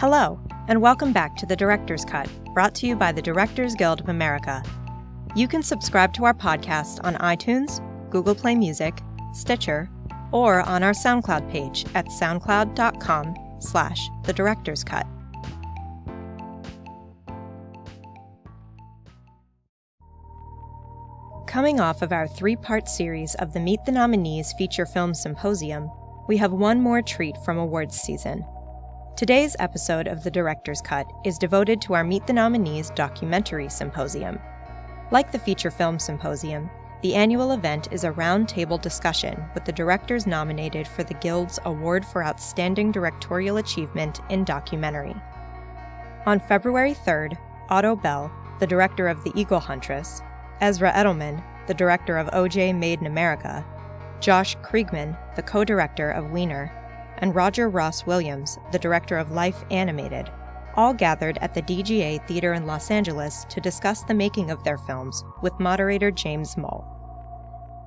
Hello, and welcome back to The Director's Cut, brought to you by the Directors Guild of America. You can subscribe to our podcast on iTunes, Google Play Music, Stitcher, or on our SoundCloud page at soundcloud.com slash The Director's Cut. Coming off of our three part series of the Meet the Nominees feature film symposium, we have one more treat from awards season. Today's episode of The Director's Cut is devoted to our Meet the Nominees documentary symposium. Like the feature film symposium, the annual event is a roundtable discussion with the directors nominated for the Guild's Award for Outstanding Directorial Achievement in Documentary. On February 3rd, Otto Bell, the director of The Eagle Huntress, Ezra Edelman, the director of OJ Made in America, Josh Kriegman, the co director of Weiner, and Roger Ross Williams, the director of Life Animated, all gathered at the DGA Theater in Los Angeles to discuss the making of their films with moderator James Moll.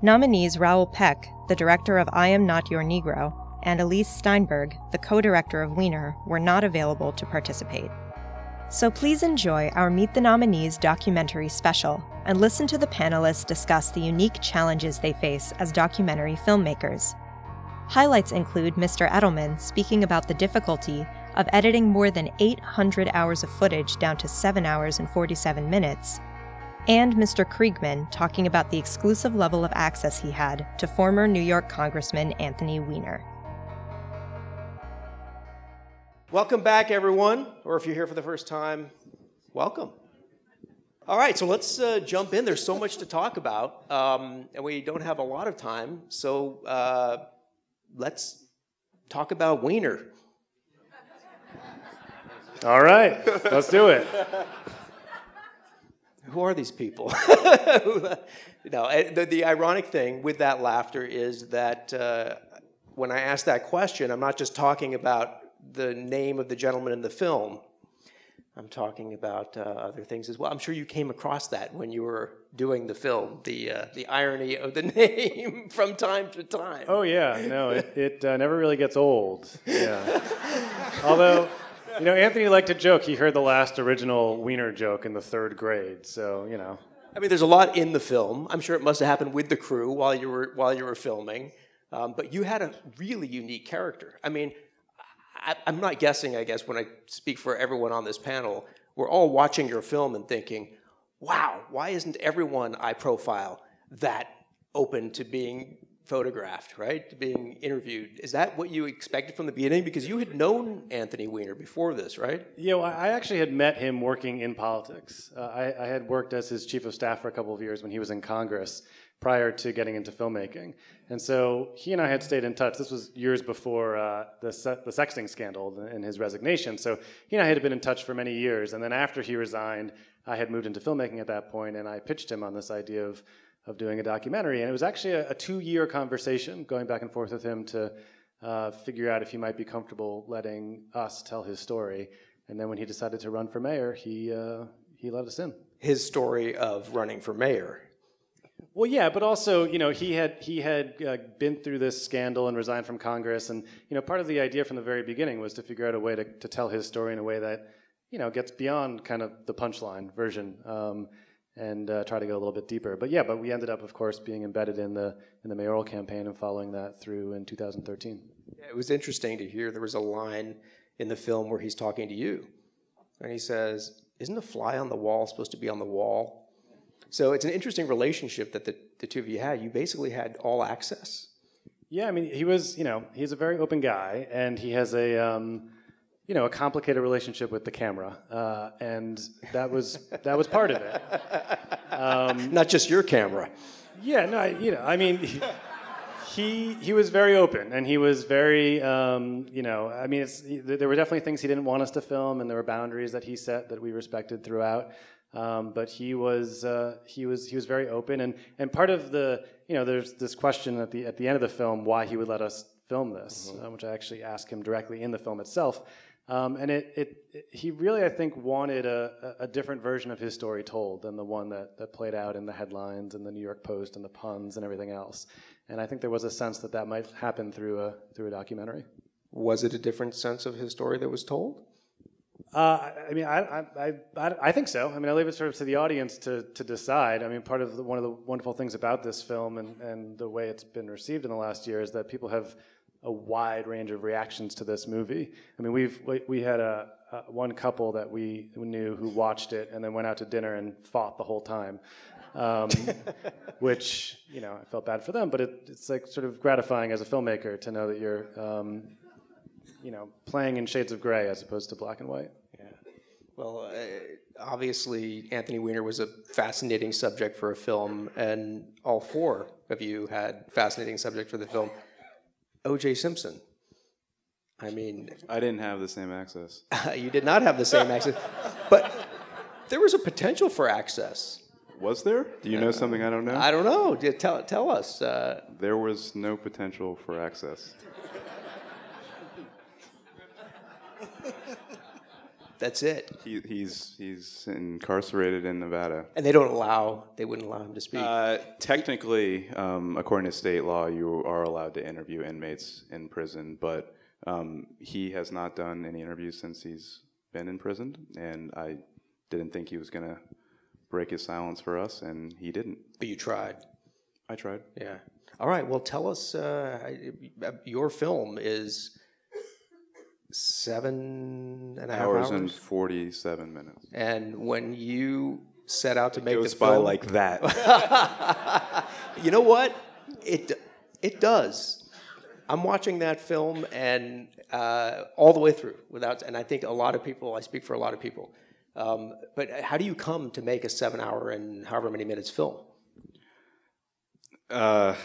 Nominees Raoul Peck, the director of I Am Not Your Negro, and Elyse Steinberg, the co director of Weiner, were not available to participate. So please enjoy our Meet the Nominees documentary special and listen to the panelists discuss the unique challenges they face as documentary filmmakers. Highlights include Mr. Edelman speaking about the difficulty of editing more than 800 hours of footage down to 7 hours and 47 minutes, and Mr. Kriegman talking about the exclusive level of access he had to former New York Congressman Anthony Weiner. Welcome back, everyone, or if you're here for the first time, welcome. All right, so let's uh, jump in. There's so much to talk about, um, and we don't have a lot of time, so uh, let's talk about Weiner. All right, let's do it. Who are these people? no, eh, the, the, ironic thing with that laughter is that uh, when I ask that question, I'm not just talking about the name of the gentleman in the film. I'm talking about uh, other things as well. I'm sure you came across that when you were doing the film, the uh, the irony of the name from time to time. Oh yeah, no, it, it uh, never really gets old. Yeah. Although, you know, Anthony liked to joke. He heard the last original Weiner joke in the third grade, so you know. I mean, there's a lot in the film. I'm sure it must have happened with the crew while you were while you were filming. Um, but you had a really unique character. I mean, I, am not guessing, I guess, when I speak for everyone on this panel, we're all watching your film and thinking, wow, why isn't everyone I profile that open to being photographed, right? To being interviewed. Is that what you expected from the beginning? Because you had known Anthony Weiner before this, right? Yeah, well, I actually had met him working in politics. Uh, I, I, had worked as his chief of staff for a couple of years when he was in Congress prior to getting into filmmaking. And so he and I had stayed in touch. This was years before uh, the, se- the sexting scandal and his resignation. So he and I had been in touch for many years. And then after he resigned, I had moved into filmmaking at that point, and I pitched him on this idea of, of doing a documentary. And it was actually a, a two year conversation going back and forth with him to uh, figure out if he might be comfortable letting us tell his story. And then when he decided to run for mayor, he, uh, he let us in. His story of running for mayor well, yeah, but also, you know, he had he had uh, been through this scandal and resigned from Congress, and you know, part of the idea from the very beginning was to figure out a way to, to tell his story in a way that you know gets beyond kind of the punchline version, um, and uh, try to go a little bit deeper. But yeah, but we ended up, of course, being embedded in the in the mayoral campaign and following that through in 2013. Yeah, it was interesting to hear. There was a line in the film where he's talking to you, and he says, "Isn't a fly on the wall supposed to be on the wall?" So it's an interesting relationship that the, the two of you had. You basically had all access. Yeah, I mean, he was, you know, he's a very open guy, and he has a, um, you know, a complicated relationship with the camera, uh, and that was that was part of it. Um, Not just your camera. Yeah, no, you know, I mean. He, he was very open and he was very um, you know I mean it's there were definitely things he didn't want us to film and there were boundaries that he set that we respected throughout um, but he was uh, he was he was very open, and and part of the you know there's this question at the at the end of the film why he would let us film this, mm-hmm. uh, which I actually asked him directly in the film itself, um, and it, it, it, he really I think wanted a, a different version of his story told than the one that that played out in the headlines and the New York Post and the puns and everything else, and I think there was a sense that that might happen through a through a documentary. Was it a different sense of his story that was told? Uh, I mean, I, I, I, I think so. I mean, I leave it sort of to the audience to, to decide. I mean, part of the, one of the wonderful things about this film and, and the way it's been received in the last year is that people have a wide range of reactions to this movie. I mean, we've we, we had a, a one couple that we knew who watched it and then went out to dinner and fought the whole time. Um, which you know I felt bad for them, but it, it's like sort of gratifying as a filmmaker to know that you're um, you know playing in shades of gray as opposed to black and white. Well, uh, obviously, Anthony Weiner was a fascinating subject for a film, and all four of you had fascinating subjects for the film. O.J. Simpson. I mean, I didn't have the same access. you did not have the same access, but there was a potential for access. Was there? Do you know something I don't know? I don't know. Tell, tell us. Uh, there was no potential for access. That's it. He, he's he's incarcerated in Nevada. And they don't allow. They wouldn't allow him to speak. Uh, technically, um, according to state law, you are allowed to interview inmates in prison, but um, he has not done any interviews since he's been in prison, and I didn't think he was going to break his silence for us, and he didn't. But you tried. I tried. Yeah. All right. Well, tell us. Uh, your film is seven and a half hours, hours and forty-seven minutes. And when you set out to it make goes the by film, like that. you know what? It it does. I'm watching that film and uh, all the way through without, and I think a lot of people. I speak for a lot of people. Um, but how do you come to make a seven-hour and however many minutes film? Uh,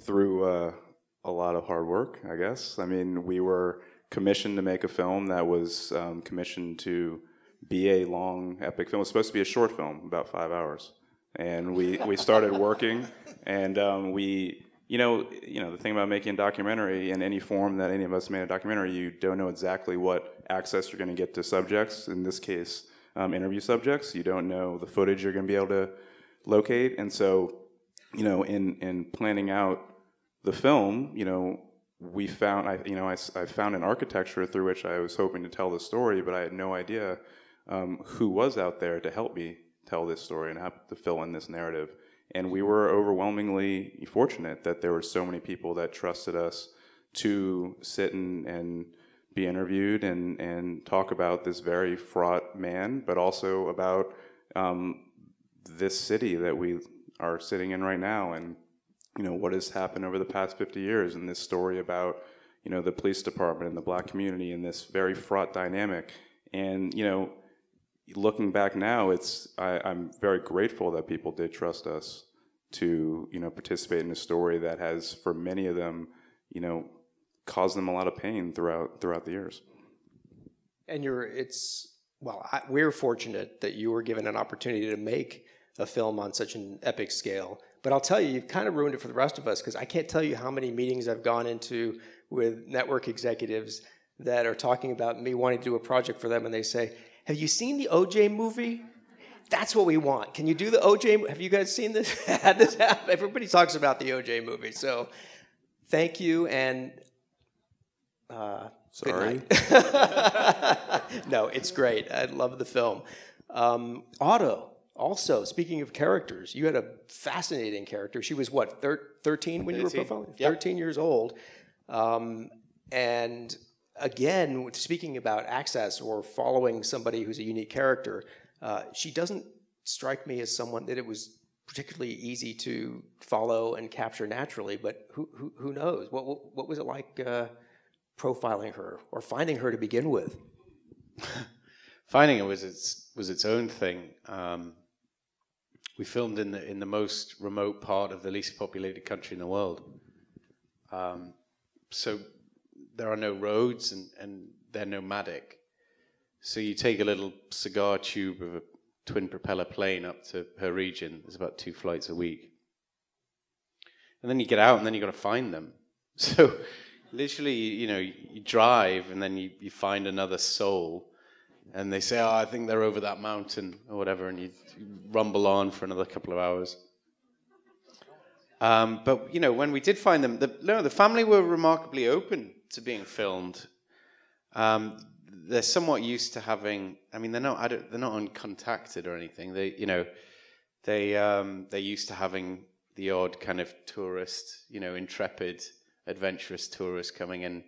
through uh, a lot of hard work, I guess. I mean, we were commissioned to make a film that was um, commissioned to be a long epic film. It was supposed to be a short film, about five hours, and we we started working, and um, we. You know, you know the thing about making a documentary in any form that any of us made a documentary, you don't know exactly what access you're going to get to subjects. In this case, um, interview subjects. You don't know the footage you're going to be able to locate, and so, you know, in in planning out the film, you know, we found, I, you know, I, I, found an architecture through which I was hoping to tell the story, but I had no idea um, who was out there to help me tell this story and have to fill in this narrative. And we were overwhelmingly fortunate that there were so many people that trusted us to sit and, and be interviewed and, and talk about this very fraught man, but also about um, this city that we are sitting in right now and you know what has happened over the past 50 years and this story about you know the police department and the black community and this very fraught dynamic. And you know looking back now it's I, i'm very grateful that people did trust us to you know participate in a story that has for many of them you know caused them a lot of pain throughout throughout the years. And you're it's well I, we're fortunate that you were given an opportunity to make a film on such an epic scale but I'll tell you, you've kind of ruined it for the rest of us because I can't tell you how many meetings I've gone into with network executives that are talking about me wanting to do a project for them, and they say, "Have you seen the OJ movie?" That's what we want. Can you do the OJ? Have you guys seen this? Had this happen? Everybody talks about the OJ movie. So, thank you and uh, sorry. no, it's great. I love the film. Um, Otto, also, speaking of characters, you had a fascinating character. She was what, thir- 13 when 13. you were profiling? Yep. 13 years old. Um, and again, speaking about access or following somebody who's a unique character, uh, she doesn't strike me as someone that it was particularly easy to follow and capture naturally, but who, who, who knows? What, what, what, was it like uh, profiling her or finding her to begin with? finding her was its, was its own thing. Um, we filmed in the in the most remote part of the least populated country in the world. Um, so there are no roads and, and they're nomadic. So you take a little cigar tube of a twin propeller plane up to her region. There's about two flights a week. And then you get out and then you've got to find them. So literally, you know, you drive and then you, you find another soul and they say, "Oh, I think they're over that mountain or whatever," and you rumble on for another couple of hours. Um, but you know, when we did find them, the, no, the family were remarkably open to being filmed. Um, they're somewhat used to having. I mean, they're not. They're not uncontacted or anything. They, you know, they um, they're used to having the odd kind of tourist, you know, intrepid, adventurous tourist coming in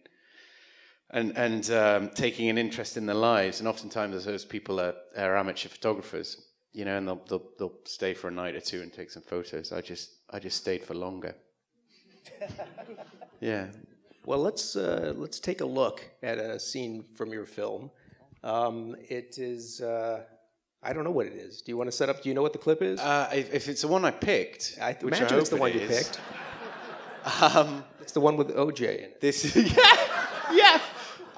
and and um, taking an interest in their lives. And oftentimes, those people are, are amateur photographers, you know, and they'll, they'll they'll stay for a night or two and take some photos. I just I just stayed for longer. yeah. Well, let's uh, let's take a look at a scene from your film. Um, it is. Uh, I don't know what it is. Do you want to set up? Do you know what the clip is? Uh, if, if it's the one I picked, I which imagine I it's the one it you picked. Um, It's the one with OJ in it. this yeah, yeah.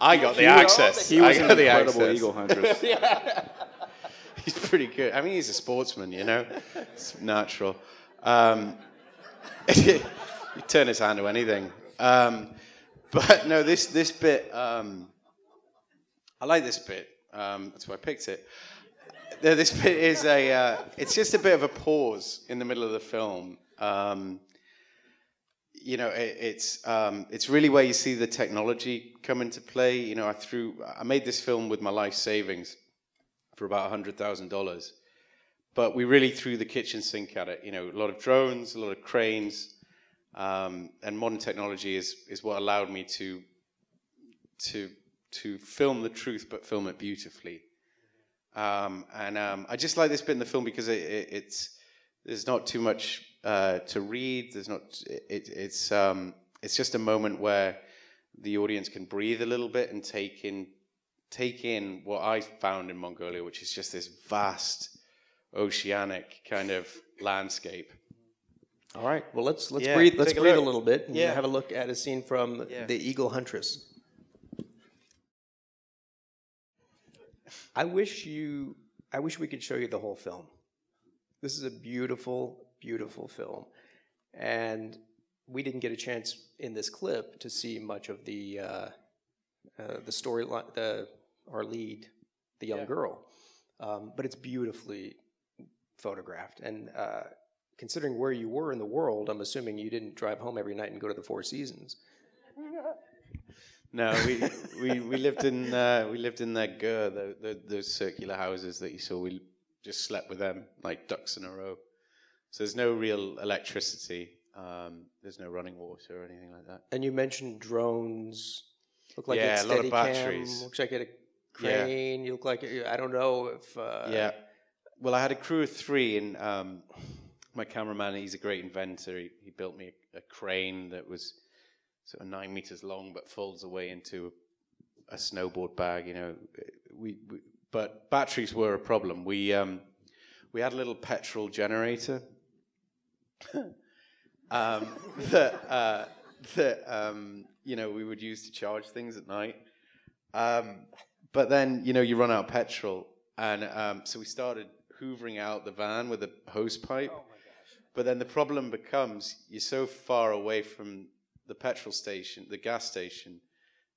I got the access. He was I an the incredible access. eagle huntress. He's pretty good. I mean, he's a sportsman, you know. It's natural. Um, you turn his hand to anything. Um, but no, this this bit. Um, I like this bit. Um, that's why I picked it. This bit is a. Uh, it's just a bit of a pause in the middle of the film. Um, you know, it, it's um, it's really where you see the technology come into play. You know, I threw. I made this film with my life savings for about hundred thousand dollars. But we really threw the kitchen sink at it. You know, a lot of drones, a lot of cranes, um, and modern technology is is what allowed me to to to film the truth, but film it beautifully. Um, and um, I just like this bit in the film because it, it, it's there's not too much uh, to read. There's not. It, it's um, it's just a moment where the audience can breathe a little bit and take in take in what I found in Mongolia, which is just this vast oceanic kind of landscape. All right. Well, let's let's Yeah, breathe. Let's a breathe a little bit and Yeah. have a look at a scene from Yeah. the Eagle Huntress. I wish you. I wish we could show you the whole film. This is a beautiful, beautiful film, and we didn't get a chance in this clip to see much of the uh, uh, the storyline. The our lead, the young girl, um, but it's beautifully photographed and. Uh, considering where you were in the world, I'm assuming you didn't drive home every night and go to the Four Seasons. No, we we, we lived in uh, we lived in that ger, the, the, those circular houses that you saw. We just slept with them like ducks in a row. So there's no real electricity. Um, there's no running water or anything like that. And you mentioned drones. Look like Yeah, a lot of batteries. Looks like a Yeah. crane. You look like I don't know if. Uh, yeah. Well, I had a crew of three, and um, my cameraman, he's a great inventor. He, he built me a, a crane that was sort of nine meters long, but folds away into a, a snowboard bag. You know, we, we but batteries were a problem. We um, we had a little petrol generator um, that uh, that um, you know we would use to charge things at night. Um, but then you know you run out of petrol, and um, so we started hoovering out the van with a hose pipe. But then the problem becomes you're so far away from the petrol station, the gas station,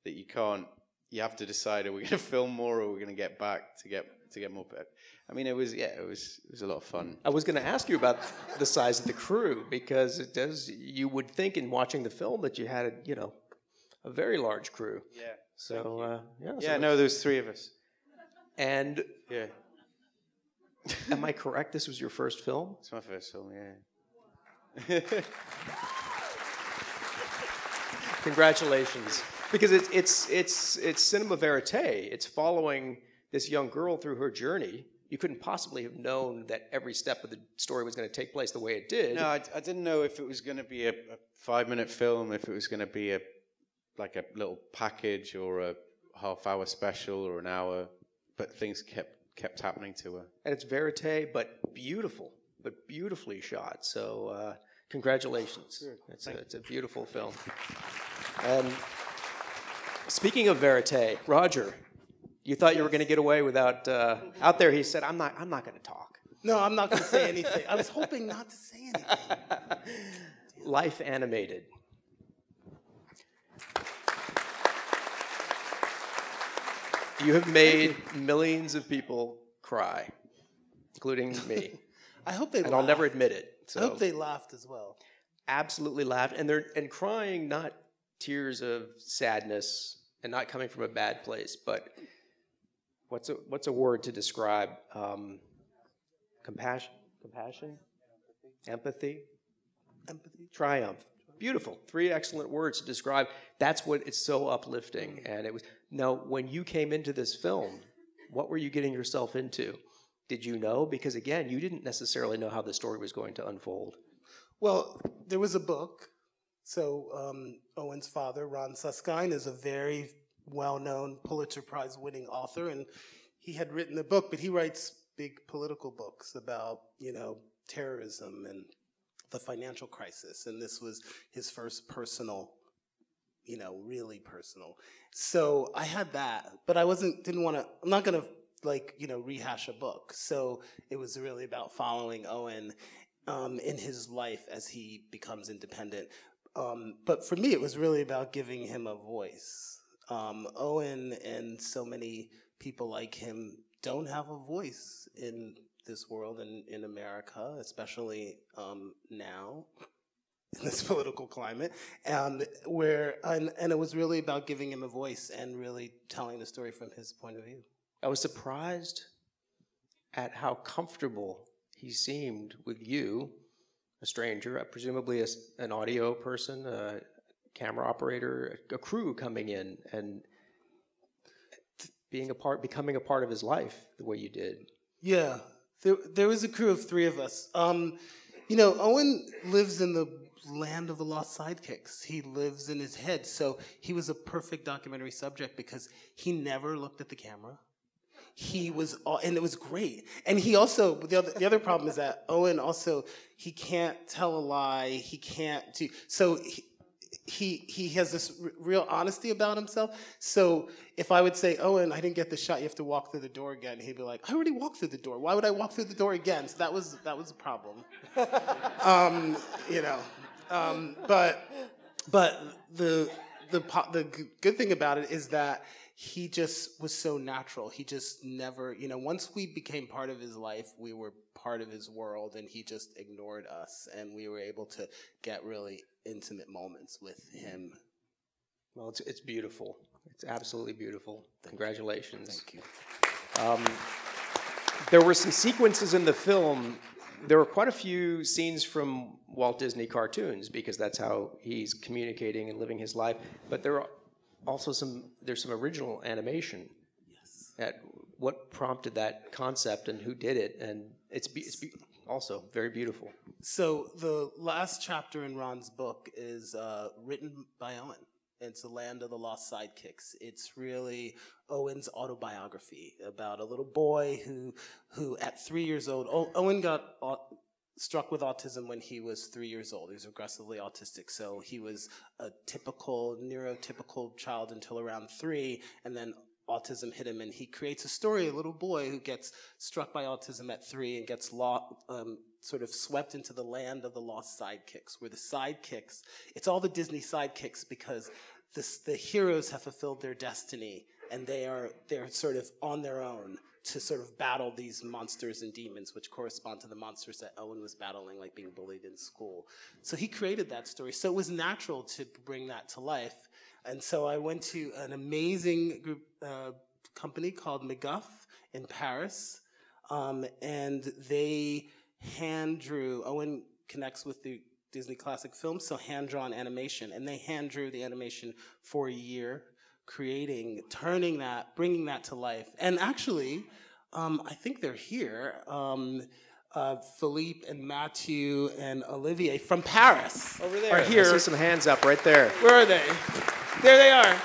that you can't. You have to decide: are we going to film more, or are we going to get back to get to get more? Pet- I mean, it was yeah, it was it was a lot of fun. I was going to ask you about the size of the crew because it does. You would think in watching the film that you had, a, you know, a very large crew. Yeah, So uh, yeah. so yeah. No, there was three of us. And Yeah, am I correct? This was your first film. it's my first film. Yeah. Congratulations, because it's it's it's it's cinema verite. It's following this young girl through her journey. You couldn't possibly have known that every step of the story was going to take place the way it did. No, I, I didn't know if it was going to be a, a five-minute film, if it was going to be a like a little package or a half-hour special or an hour. But things kept kept happening to her. and it's verite, but beautiful, but beautifully shot. So uh, congratulations. It's a, it's a beautiful film. And speaking of verite, Roger, you thought you were going to get away without. Uh, out there, he said, "I'm not. I'm not going to talk." No, I'm not going to say anything. I was hoping not to say anything. Life animated. You have made millions of people cry, including me, I hope they and I'll laughed. never admit it. I hope they laughed as well. absolutely laughed, and they're and crying not tears of sadness and not coming from a bad place, but what's a what's a word to describe um, compassion? Compassion, empathy, Empathy. triumph. Beautiful. Three excellent words to describe. That's what it's so uplifting. And it was now when you came into this film, what were you getting yourself into? Did you know? Because again, you didn't necessarily know how the story was going to unfold. Well, there was a book. So um, Owen's father, Ron Suskind, is a very well-known Pulitzer Prize-winning author, and he had written a book, but he writes big political books about you know terrorism and the financial crisis, and this was his first personal, you know, really personal. So I had that, but I wasn't didn't want to. I'm not gonna like you know rehash a book. So it was really about following Owen um, in his life as he becomes independent. Um, but for me, it was really about giving him a voice. Um, Owen and so many people like him don't have a voice in this world and in America, especially um, now in this political climate, and where and, and it was really about giving him a voice and really telling the story from his point of view. I was surprised at how comfortable he seemed with you, a stranger, uh, presumably a an audio person, a camera operator, a, crew coming in and being a part, becoming a part of his life the way you did. Yeah, there there was a crew of three of us. Um, you know, Owen lives in the land of the lost sidekicks. He lives in his head, so he was a perfect documentary subject because he never looked at the camera. He was, all, and it was great. And he also, the other, the other problem is that Owen also, he can't tell a lie. He can't do, so he, he he has this r- real honesty about himself. So if I would say, Owen, I didn't get the shot, you have to walk through the door again. He'd be like, I already walked through the door. Why would I walk through the door again? So that was that was a problem. um, you know, um, but but the the po- the good thing about it is that he just was so natural. He just never, you know, once we became part of his life, we were part of his world, and he just ignored us, and we were able to get really intimate moments with him. Well, it's, it's beautiful. It's absolutely beautiful. Congratulations. Thank you. Um, there were some sequences in the film. There were quite a few scenes from Walt Disney cartoons because that's how he's communicating and living his life. But there are also some. There's some original animation. Yes. At what prompted that concept and who did it, and it's, be, it's be, also very beautiful. So the last chapter in Ron's book is uh, written by Owen. It's the land of the lost sidekicks. It's really Owen's autobiography about a little boy who, who at three years old, o- Owen got struck with autism when he was three years old. He was aggressively autistic, so he was a typical, neurotypical child until around three, and then autism hit him, and he creates a story, a little boy who gets struck by autism at three and gets lo- um, sort of swept into the land of the lost sidekicks, where the sidekicks, it's all the Disney sidekicks because this, the heroes have fulfilled their destiny and they are they're sort of on their own to sort of battle these monsters and demons, which correspond to the monsters that Owen was battling, like being bullied in school. So he created that story. So it was natural to bring that to life. And so I went to an amazing group uh, company called Mac Guff in Paris, um, and they hand drew. Owen connects with the Disney classic films, so hand drawn animation, and they hand drew the animation for a year, creating, turning that, bringing that to life. And actually, um, I think they're here. Um, uh, Philippe and Matthew and Olivier from Paris Over there, are I here. see some hands up right there. Where are they? There they are.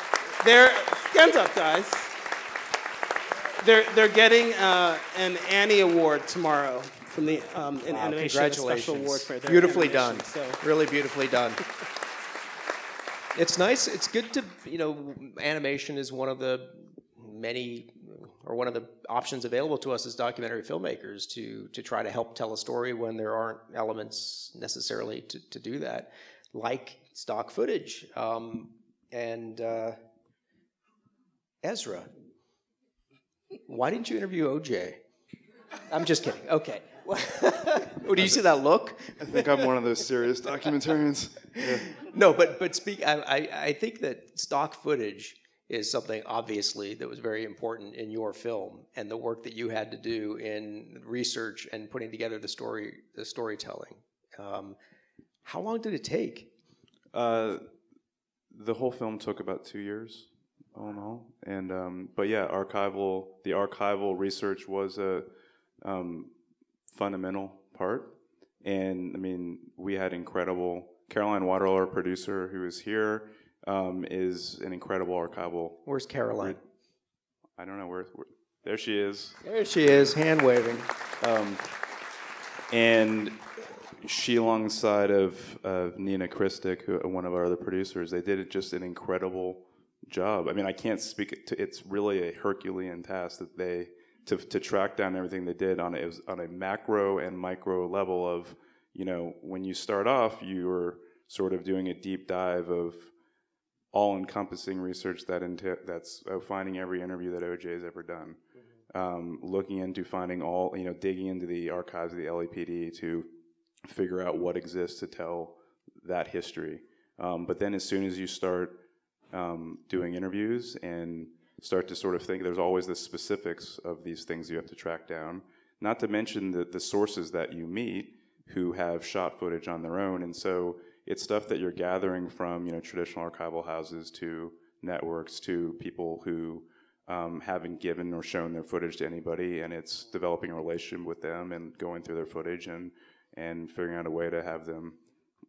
They're hands up, guys. They're they're getting uh, an Annie Award tomorrow from the um, in Wow, animation, special award for their beautifully animation. done. So Really beautifully done. It's nice. It's good to you know, animation is one of the many or one of the options available to us as documentary filmmakers to to try to help tell a story when there aren't elements necessarily to, to do that, like stock footage. Um, and uh, Ezra, why didn't you interview OJ? I'm just kidding. Okay. oh, do you see that look? I think I'm one of those serious documentarians. Yeah. No, but but speak. I, I I think that stock footage is something obviously that was very important in your film and the work that you had to do in research and putting together the story, the storytelling. Um, how long did it take? Uh, the whole film took about two years, all in all. And um, but yeah, archival the archival research was a um, fundamental part. And I mean, we had incredible Caroline Waterlow, our producer, who is here, um, is an incredible archival. Where's Caroline? I don't know where. where there she is. There she is, hand waving. Um, and she, alongside of, of Nina Krstic, who, one of our other producers, they did just an incredible job. I mean, I can't speak to. It's really a Herculean task that they to to track down everything they did on a, it was on a macro and micro level of you know when you start off you are sort of doing a deep dive of all-encompassing research that into that's finding every interview that OJ has ever done, um, looking into finding all you know digging into the archives of the LAPD to figure out what exists to tell that history. Um, but then as soon as you start um, doing interviews and start to sort of think there's always the specifics of these things you have to track down, not to mention the, the sources that you meet who have shot footage on their own. And so it's stuff that you're gathering from, you know, traditional archival houses to networks to people who um, haven't given or shown their footage to anybody, and it's developing a relationship with them and going through their footage and and figuring out a way to have them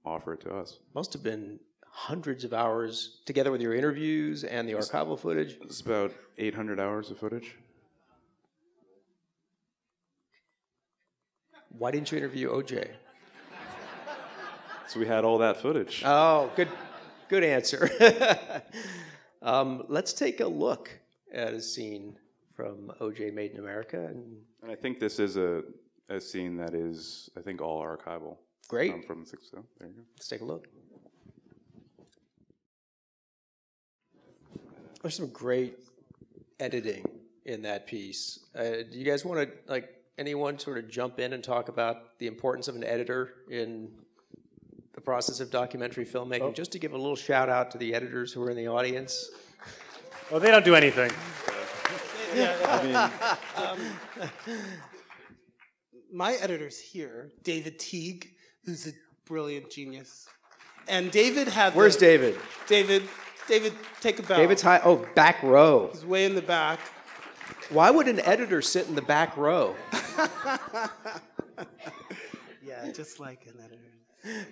offer it to us. Must have been hundreds of hours together with your interviews and the archival footage. It's about 800 hours of footage. Why didn't you interview OJ? So we had all that footage. Oh, good, good answer. um, let's take a look at a scene from OJ Made in America. And And I think this is a, a scene that is, I think, all archival. Great. Um, from the six. So there you go. let's take a look. There's some great editing in that piece. Uh, do you guys want to like anyone sort of jump in and talk about the importance of an editor in the process of documentary filmmaking? Just to give a little shout out to the editors who are in the audience. Well, they don't do anything. my editor's here, David Teague, who's a brilliant genius. And David had. Where's the, David? David, David, take a bow. David's high. Oh, back row. He's way in the back. Why would an editor sit in the back row? Yeah, just like an editor.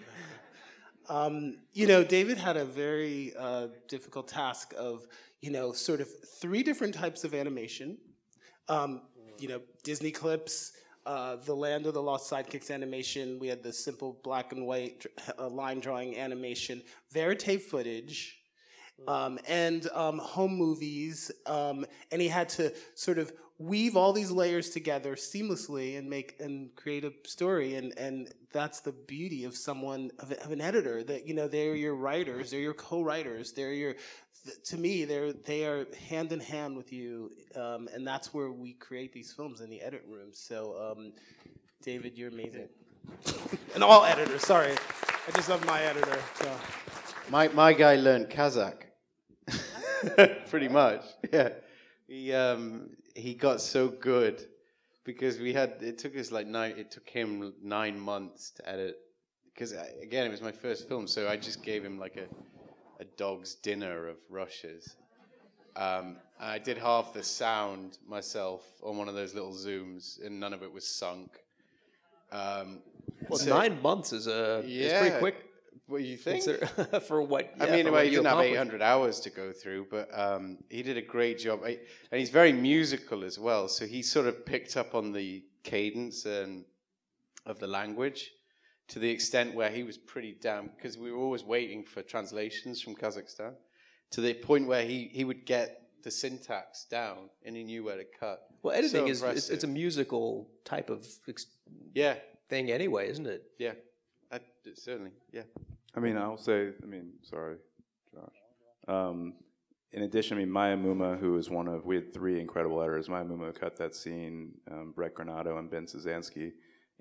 Um, you know, David had a very uh, difficult task of, you know, sort of three different types of animation. Um, you know, Disney clips, uh, the Land of the Lost Sidekicks animation. We had the simple black and white uh, line drawing animation, verite footage, um, and um, home movies. Um, and he had to sort of weave all these layers together seamlessly and make and create a story. And and that's the beauty of someone of, of an editor. That you know they're your writers, they're your co-writers, they're your th- to me they're they are hand in hand with you, um, and that's where we create these films in the edit room. So. Um, David, you're amazing. and all editors, sorry. I just love my editor. So. My my guy learned Kazakh. Pretty much, yeah. He um, he got so good because we had it took us like nine. It took him nine months to edit because again it was my first film, so I just gave him like a a dog's dinner of rushes. Um, I did half the sound myself on one of those little zooms, and none of it was sunk. Um, Well, so- nine months is a is yeah, pretty quick. What do you think? consider- for what? I mean, well, he you didn't have 800 hours to go through, but um, he did a great job. I, and he's very musical as well. So he sort of picked up on the cadence and of the language to the extent where he was pretty damn, because we were always waiting for translations from Kazakhstan, to the point where he, he would get the syntax down and he knew where to cut. Well, editing So is it's, it's a musical type of ex- Yeah, thing anyway, isn't it? yeah. I, certainly, yeah. I mean, I'll say, I mean, sorry, Josh. Um, in addition, I mean, Maya Mumma, who is one of, we had three incredible editors. Maya Mumma cut that scene, um, Bret Granato and Ben Sozanski.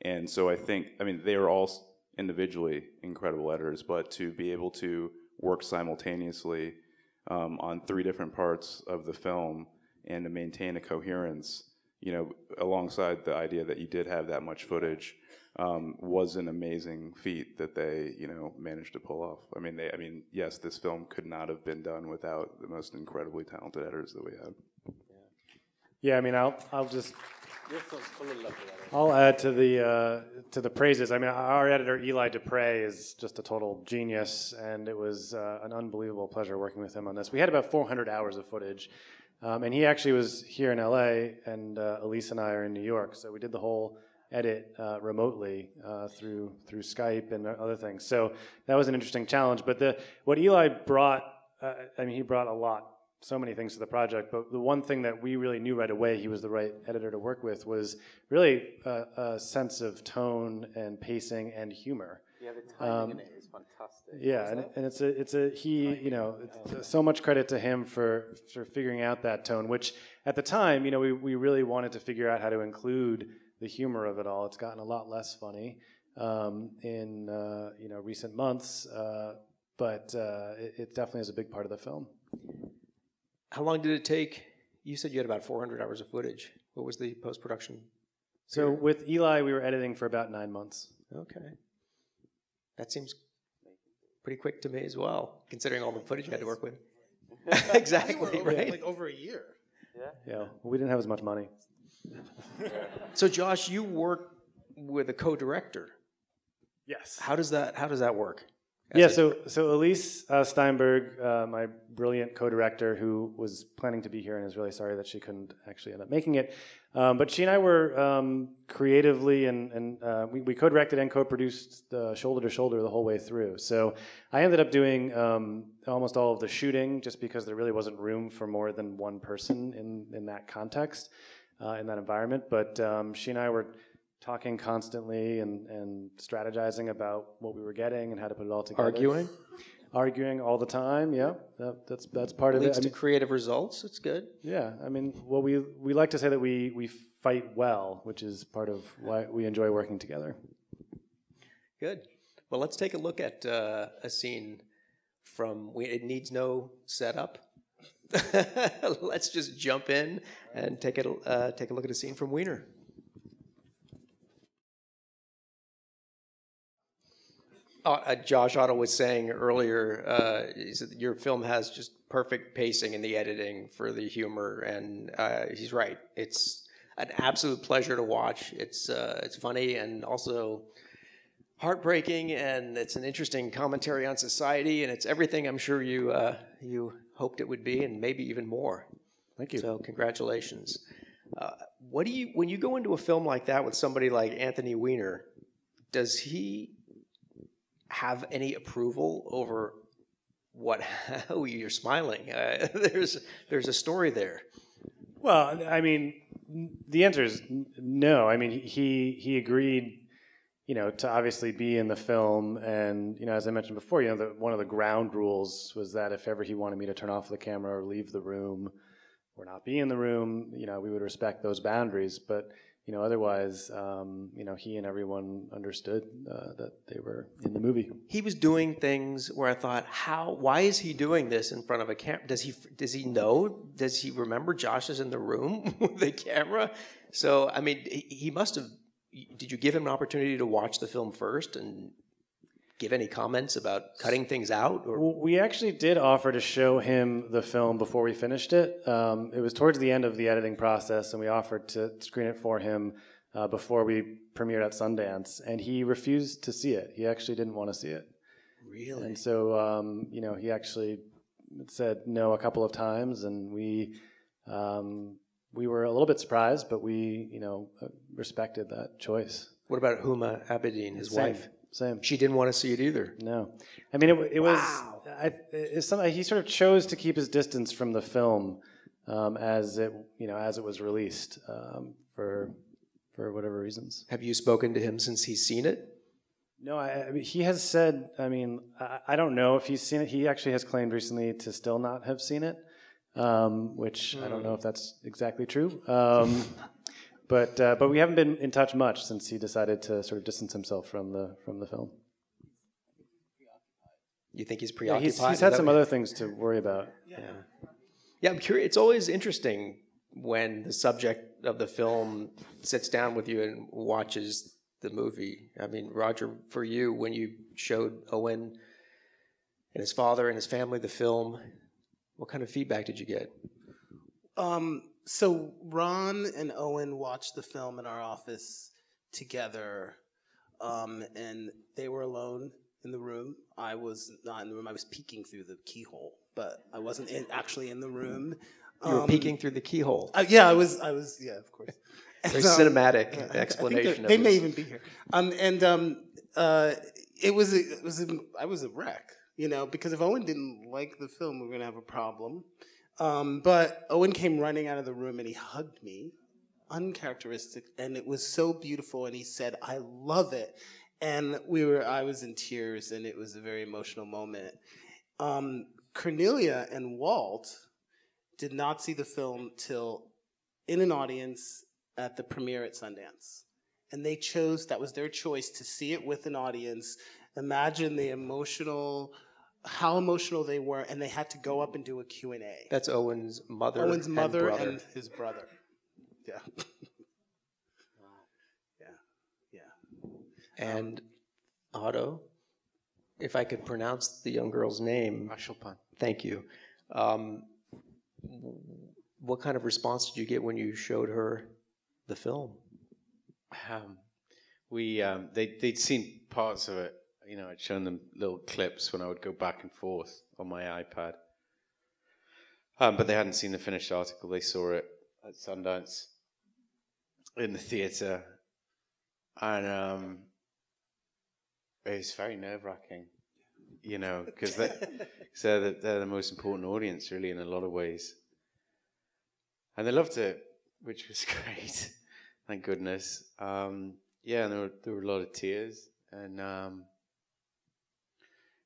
And so I think, I mean, they were all individually incredible editors, but to be able to work simultaneously um, on three different parts of the film and to maintain a coherence, you know, alongside the idea that you did have that much footage, um, was an amazing feat that they, you know, managed to pull off. I mean, they, I mean, yes, this film could not have been done without the most incredibly talented editors that we had. Yeah, yeah I mean, I'll I'll just I'll add to the uh, to the praises. I mean, our editor Eli Despres is just a total genius, and it was uh, an unbelievable pleasure working with him on this. We had about 400 hours of footage, um, and he actually was here in LA, and uh, Elyse and I are in New York, so we did the whole edit uh, remotely uh, through through Skype and other things. So that was an interesting challenge. But the what Eli brought, uh, I mean, he brought a lot so many things to the project, but the one thing that we really knew right away he was the right editor to work with was really a, a sense of tone and pacing and humor. Yeah, the timing um, in it is fantastic. Yeah, and, and, it's a it's a he you know so much credit to him for for figuring out that tone, which at the time you know we we really wanted to figure out how to include the humor of it all. It's gotten a lot less funny um, in uh, you know recent months, uh, but uh, it, it definitely is a big part of the film. How long did it take? You said you had about 400 hours of footage. What was the post production? So with Eli, we were editing for about nine months. Okay. That seems pretty quick to me as well, considering all the footage you had to work with. exactly, over, right? Like over a year. Yeah. Yeah. Well, we didn't have as much money. So, Josh, you work with a co-director. Yes. How does that How does that work? yeah, so so Elyse uh, Steinberg, uh, my brilliant co-director, who was planning to be here and is really sorry that she couldn't actually end up making it. Um, but she and I were um, creatively and, and uh, we, we, co-directed and co-produced shoulder to shoulder the whole way through. So I ended up doing um, almost all of the shooting just because there really wasn't room for more than one person in in that context, uh, in that environment. But um, she and I were talking constantly and, and strategizing about what we were getting and how to put it all together. Arguing? Arguing all the time, yeah. That, that's that's part Leads of it. Leads to mean, creative results. It's good. Yeah, I mean, well, we we like to say that we we fight well, which is part of why we enjoy working together. Good. Well, let's take a look at uh, a scene from. It needs no setup. let's just jump in and take it. Uh, take a look at a scene from Weiner. uh, Josh Otto was saying earlier, uh, your film has just perfect pacing in the editing for the humor, and uh, he's right. It's an absolute pleasure to watch. It's uh, it's funny and also heartbreaking, and it's an interesting commentary on society, and it's everything I'm sure you uh, you hoped it would be, and maybe even more. Thank you. So congratulations. Uh, what do you when you go into a film like that with somebody like Anthony Weiner? Does he have any approval over what? Oh, you're smiling. Uh, there's there's a story there. Well, I mean, the answer is no. I mean, he he agreed, you know, to obviously be in the film, and you know, as I mentioned before, you know, the, one of the ground rules was that if ever he wanted me to turn off the camera or leave the room, or not be in the room, you know, we would respect those boundaries. But you know, otherwise, um, you know, he and everyone understood uh, that they were in the movie. He was doing things where I thought, how? Why is he doing this in front of a camera? Does he? Does he know? Does he remember Josh is in the room with the camera? So, I mean, he must have. Did you give him an opportunity to watch the film first and give any comments about cutting things out? Or? We actually did offer to show him the film before we finished it. Um, it was towards the end of the editing process, and we offered to screen it for him uh, before we premiered at Sundance, and he refused to see it. He actually didn't want to see it. Really? And so, um, you know, he actually said no a couple of times, and we. Um, we were a little bit surprised, but we, you know, uh, respected that choice. What about Huma Abedin, his Same. wife? Same. She didn't want to see it either. No, I mean it. It was. Wow. I, it's something he sort of chose to keep his distance from the film um, as it, you know, as it was released um, for for whatever reasons. Have you spoken to him since he's seen it? No, I, I mean, he has said. I mean, I, I, don't know if he's seen it. He actually has claimed recently to still not have seen it, um, which mm. I don't know if that's exactly true. Um, but uh, but we haven't been in touch much since he decided to sort of distance himself from the from the film. You think he's Yeah, preoccupied? he's, he's had some other things to worry about. Yeah. Yeah, I'm curious. It's always interesting when the subject of the film sits down with you and watches the movie. I mean, Roger, for you, when you showed Owen and his father and his family the film, what kind of feedback did you get? Um, so Ron and Owen watched the film in our office together, um, and they were alone in the room. I was not in the room. I was peeking through the keyhole, but I wasn't in, actually in the room. You were Um, peeking through the keyhole. Uh, yeah, I was. I was. Yeah, of course. And, cinematic yeah, I- I think explanation. They, of they may even be here. Um, and um, uh, it was. A, it was. A, I was a wreck. You know, because if Owen didn't like the film, we were gonna have a problem. Um, but Owen came running out of the room and he hugged me, uncharacteristic, and it was so beautiful. And he said, "I love it." And we were. I was in tears, and it was a very emotional moment. Um, Cornelia and Walt did not see the film till in an audience at the premiere at Sundance. And they chose, that was their choice, to see it with an audience. Imagine the emotional, how emotional they were, and they had to go up and do a Q&A. That's Owen's mother. Owen's and mother brother. and, his brother. Yeah. yeah. Yeah. And Otto, if I could pronounce the young girl's name, Aisholpan. thank you. Um, what kind of response did you get when you showed her the film? Um, we um, they they'd seen parts of it. You know, I'd shown them little clips when I would go back and forth on my iPad. Um, but they hadn't seen the finished article. They saw it at Sundance in the theater, and um, it was very nerve wracking. You know, because they're, 'cause they're, the, they're the most important audience, really, in a lot of ways. And they loved it, which was great. Thank goodness. Um, yeah, and there were, there were a lot of tears, and um,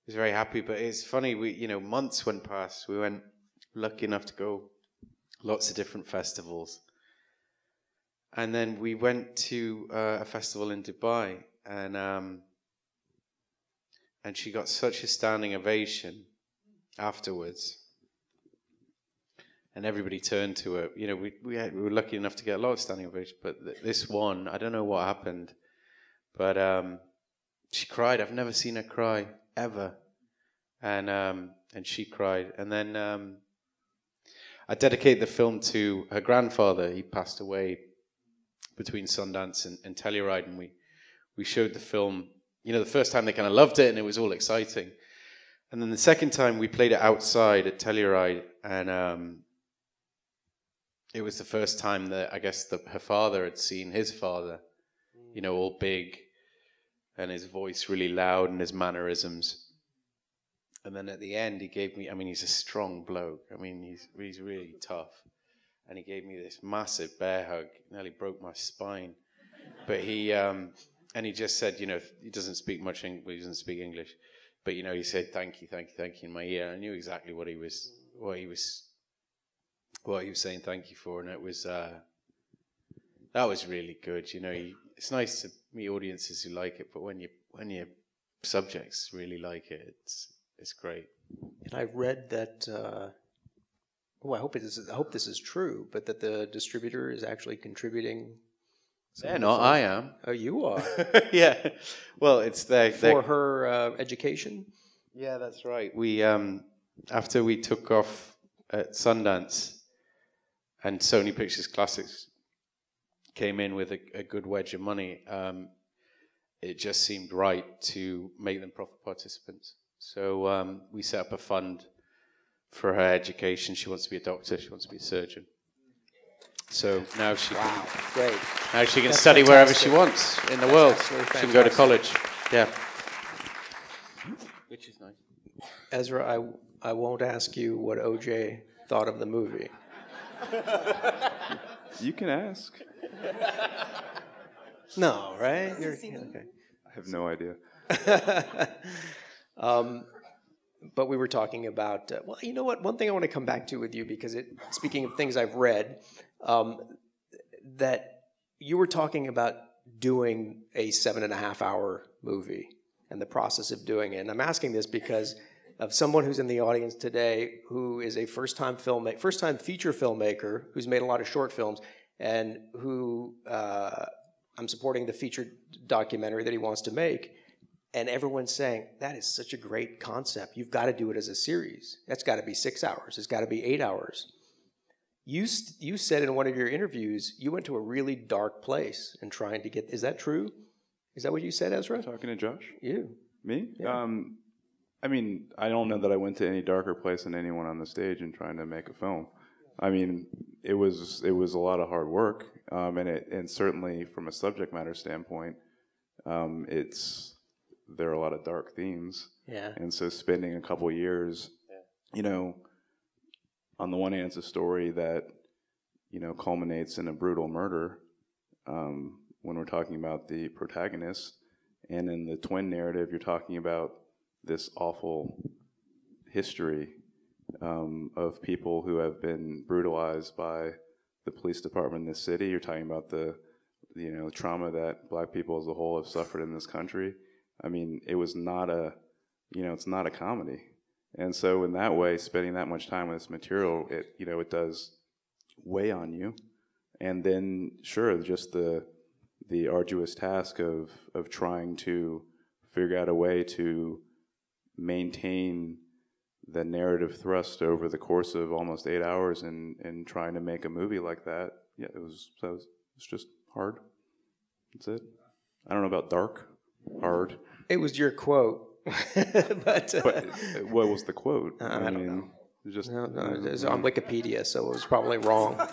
was very happy. But it's funny, we you know months went past. We went lucky enough to go lots of different festivals, and then we went to uh, a festival in Dubai, and um, and she got such a standing ovation afterwards and everybody turned to her. You know, we we, had, we were lucky enough to get a lot of standing ovation, but th- this one, I don't know what happened, but um, she cried. I've never seen her cry ever, and um, and she cried, and then um, I dedicate the film to her grandfather. He passed away between Sundance and, and Telluride, and we we showed the film. You know, the first time they kind of loved it, and it was all exciting. And then the second time we played it outside at Telluride, and um, it was the first time that I guess that her father had seen his father, you know, all big, and his voice really loud and his mannerisms. And then at the end, he gave me. I mean, he's a strong bloke. I mean, he's he's really tough, and he gave me this massive bear hug. Nearly broke my spine, but he um, and he just said, you know, he doesn't speak much English. He doesn't speak English, but you know, he said, "Thank you, thank you, thank you" in my ear. I knew exactly what he was, what he was, what he was saying. Thank you for, and it was uh, that was really good. You know, you, it's nice to meet audiences who like it, but when you when your subjects really like it, it's it's great. And I read that. Uh, oh, I hope it is. I hope this is true, but that the distributor is actually contributing. Yeah, They're of the not. funds. I am. Oh, you are yeah. Well, it's there for her uh, education. Yeah, that's right. We um, after we took off at Sundance, and Sony Pictures Classics came in with a, a good wedge of money. Um, it just seemed right to make them profit participants. So um, we set up a fund for her education. She wants to be a doctor. She wants to be a surgeon. So now she can, Great. now she can That's study wherever she wants in the world. She can go to college. Yeah, which is nice. Ezra, I I won't ask you what OJ thought of the movie. You can ask. No, right? You're, okay. I have no idea. um, but we were talking about uh, well, you know what? One thing I want to come back to with you because it. Speaking of things I've read, um, that you were talking about doing a seven and a half hour movie and the process of doing it. And I'm asking this because of someone who's in the audience today who is a first-time filmmaker, first-time feature filmmaker who's made a lot of short films, and who uh, I'm supporting the feature documentary that he wants to make. And everyone's saying that is such a great concept. You've got to do it as a series. That's got to be six hours. It's got to be eight hours. You you said in one of your interviews you went to a really dark place in trying to get. Is that true? Is that what you said, Ezra? Talking to Josh? You. Me? Yeah. Um, I mean, I don't know that I went to any darker place than anyone on the stage in trying to make a film. I mean, it was it was a lot of hard work, um, and it and certainly from a subject matter standpoint, um, it's there are a lot of dark themes, Yeah. and so spending a couple years, you know, on the one hand, it's a story that you know culminates in a brutal murder. Um, when we're talking about the protagonist, and in the twin narrative, you're talking about this awful history um, of people who have been brutalized by the police department in this city. You're talking about the you know trauma that black people as a whole have suffered in this country. I mean, it was not a you know it's not a comedy, and so in that way, spending that much time with this material, it you know it does weigh on you, and then sure, just the the arduous task of of trying to figure out a way to maintain the narrative thrust over the course of almost eight hours and and trying to make a movie like that. Yeah, it was so it was, it's just hard. That's it. I don't know about dark, hard, It was your quote, but, uh, but what was the quote? I don't know. Just no, no, it's on Wikipedia, so it was probably wrong.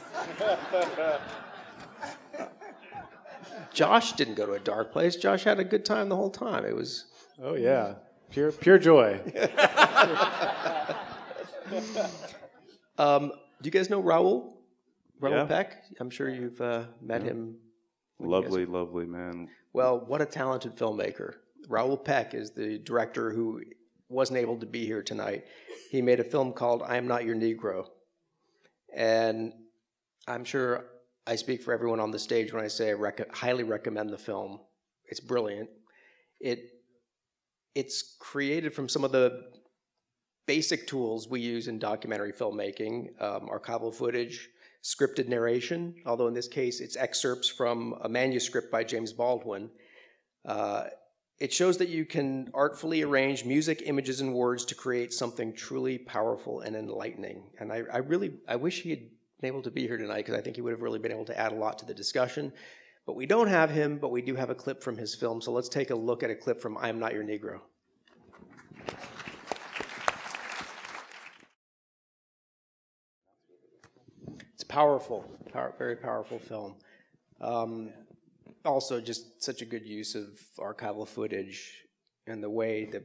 Josh didn't go to a dark place. Josh had a good time the whole time. It was Oh yeah, pure pure joy. Um, do you guys know Raoul? Raoul Yeah. Peck? I'm sure you've uh, met him. lovely, lovely man. Well, what a talented filmmaker. Raoul Peck is the director who wasn't able to be here tonight. He made a film called I Am Not Your Negro. And I'm sure I speak for everyone on the stage when I say I rec- highly recommend the film. It's brilliant. It it's created from some of the basic tools we use in documentary filmmaking um, archival footage, scripted narration, although in this case it's excerpts from a manuscript by James Baldwin. Uh, it shows that you can artfully arrange music, images, and words to create something truly powerful and enlightening. And I, I really, I wish he had been able to be here tonight because I think he would have really been able to add a lot to the discussion. But we don't have him, but we do have a clip from his film. So let's take a look at a clip from I Am Not Your Negro. It's powerful, power, very powerful film. Um, also, just such a good use of archival footage and the way the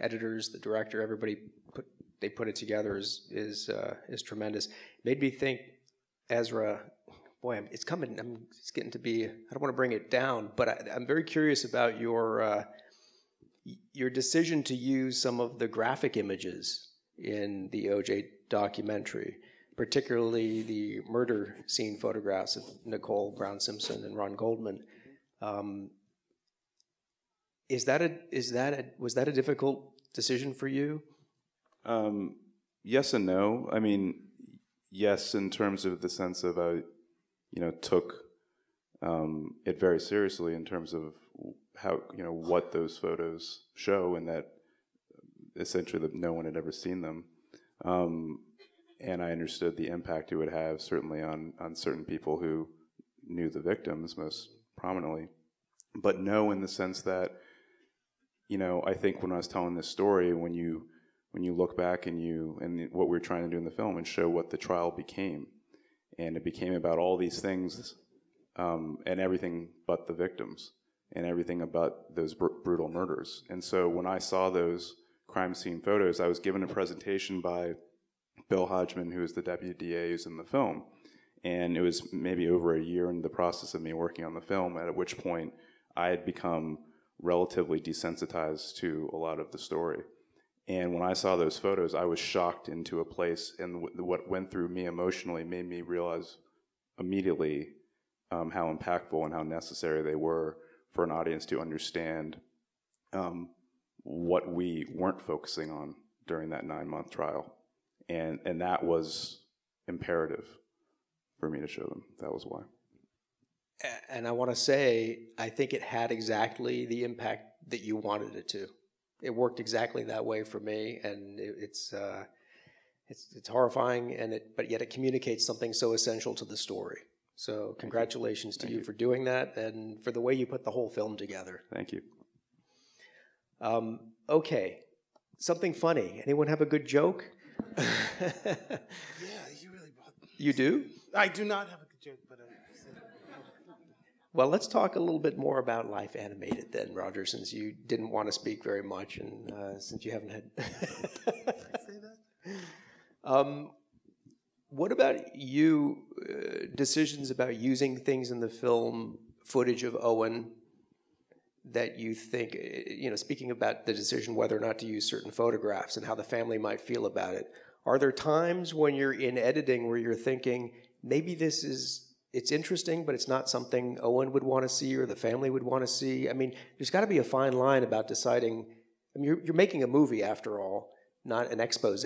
editors, the director, everybody put they put it together is is uh, is tremendous. Made me think, Ezra. Boy, I'm, it's coming. I'm, it's getting to be. I don't want to bring it down, but I, I'm very curious about your uh, your decision to use some of the graphic images in the OJ documentary, particularly the murder scene photographs of Nicole Brown Simpson and Ron Goldman. Um, is that a is that a was that a difficult decision for you? Um, yes and no. I mean, yes, in terms of the sense of I, you know, took um, it very seriously in terms of how you know what those photos show, and that essentially that no one had ever seen them. Um, and I understood the impact it would have certainly on on certain people who knew the victims most prominently, but no, in the sense that you know, I think when I was telling this story, when you when you look back and you and what we are trying to do in the film and show what the trial became, and it became about all these things um, and everything but the victims and everything about those br- brutal murders. And so when I saw those crime scene photos, I was given a presentation by Bill Hodgman, who is the deputy DA who's in the film. And it was maybe over a year into the process of me working on the film, at which point I had become relatively desensitized to a lot of the story. And when I saw those photos, I was shocked into a place, and what went through me emotionally made me realize immediately um, how impactful and how necessary they were for an audience to understand um, what we weren't focusing on during that nine month trial, and and that was imperative for me to show them. That was why. And I want to say, I think it had exactly the impact that you wanted it to. It worked exactly that way for me, and it, it's uh, it's it's horrifying, and it but yet it communicates something so essential to the story. So congratulations to you, for doing that and for the way you put the whole film together. Thank you. Um, okay, something funny. Anyone have a good joke? Yeah, you really brought. you do? I do not have a good joke, but. Uh, Well, let's talk a little bit more about Life Animated then, Roger, since you didn't want to speak very much and uh, since you haven't had. um, what about you, uh, decisions about using things in the film, footage of Owen that you think, uh, you know, speaking about the decision whether or not to use certain photographs and how the family might feel about it, are there times when you're in editing where you're thinking, maybe this is it's interesting, but it's not something Owen would want to see or the family would want to see. I mean, there's got to be a fine line about deciding. I mean, you're, you're making a movie after all, not an expose.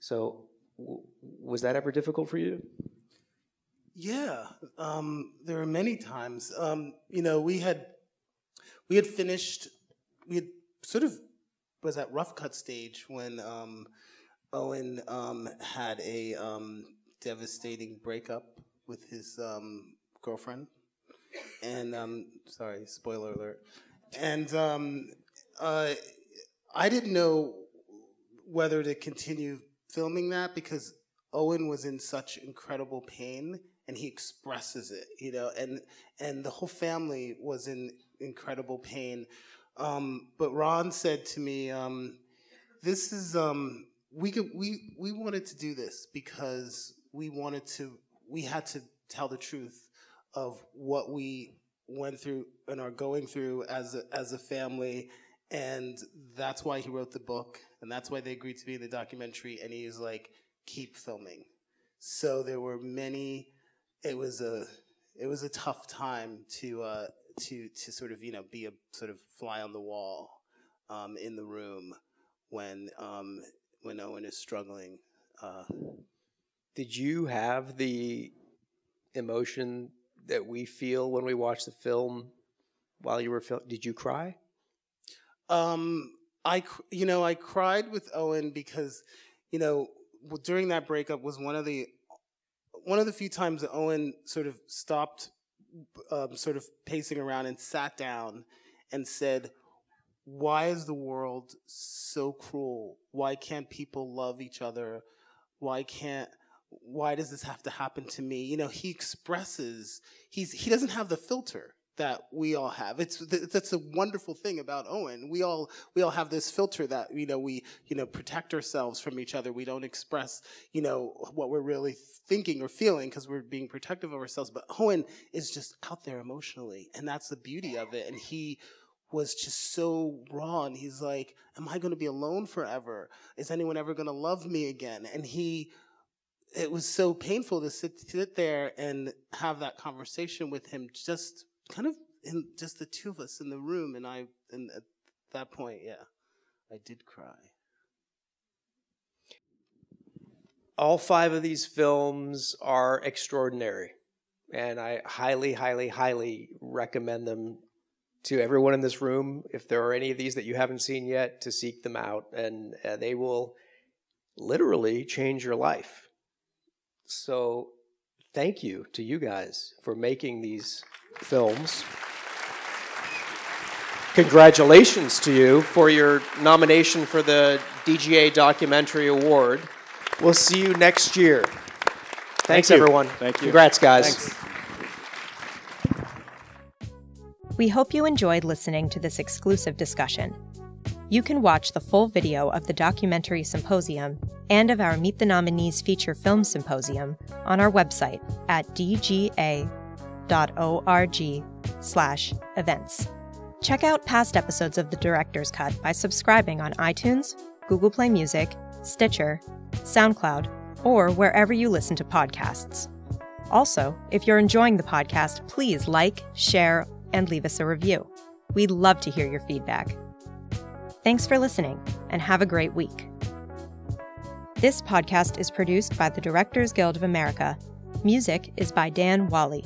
So, w- was that ever difficult for you? Yeah, um, there were many times. Um, you know, we had we had finished. We had sort of was at rough cut stage when um, Owen um, had a um, devastating breakup with his um, girlfriend, and um, sorry, spoiler alert. And um, uh, I didn't know whether to continue filming that because Owen was in such incredible pain and he expresses it, you know, and and the whole family was in incredible pain. Um, but Ron said to me, um, "This is um, we could we we wanted to do this because we wanted to we had to tell the truth of what we went through and are going through as a, as a family." And that's why he wrote the book, and that's why they agreed to be in the documentary. And he was like, "Keep filming." So there were many. It was a it was a tough time to uh, to to sort of you know be a sort of fly on the wall um, in the room when um, when Owen is struggling. Uh, Did you have the emotion that we feel when we watch the film while you were filming? Did you cry? Um, I, you know, I cried with Owen because, you know, during that breakup was one of the, one of the few times that Owen sort of stopped, um, sort of pacing around and sat down and said, "Why is the world so cruel? Why can't people love each other? Why can't?" Why does this have to happen to me? You know, he expresses he's he doesn't have the filter that we all have. It's th- that's a wonderful thing about Owen. We all we all have this filter that you know we you know protect ourselves from each other. We don't express you know what we're really thinking or feeling because we're being protective of ourselves. But Owen is just out there emotionally, and that's the beauty of it. And he was just so raw and he's like am i going to be alone forever is anyone ever going to love me again and he it was so painful to sit, sit there and have that conversation with him just kind of in just the two of us in the room and i and at that point yeah i did cry. All five of these films are extraordinary and i highly highly highly recommend them to everyone in this room. If there are any of these that you haven't seen yet to seek them out and uh, they will literally change your life so thank you to you guys for making these films congratulations to you for your nomination for the dga documentary award We'll see you next year. Thanks, you. everyone. Thank you. Congrats, guys. Thanks. We hope you enjoyed listening to this exclusive discussion. You can watch the full video of the documentary symposium and of our Meet the Nominees feature film symposium on our website at dga.org/events. Check out past episodes of The Director's Cut by subscribing on iTunes, Google Play Music, Stitcher, SoundCloud, or wherever you listen to podcasts. Also, if you're enjoying the podcast, please like, share, and leave us a review. We'd love to hear your feedback. Thanks for listening, and have a great week. This podcast is produced by the Directors Guild of America. Music is by Dan Wally.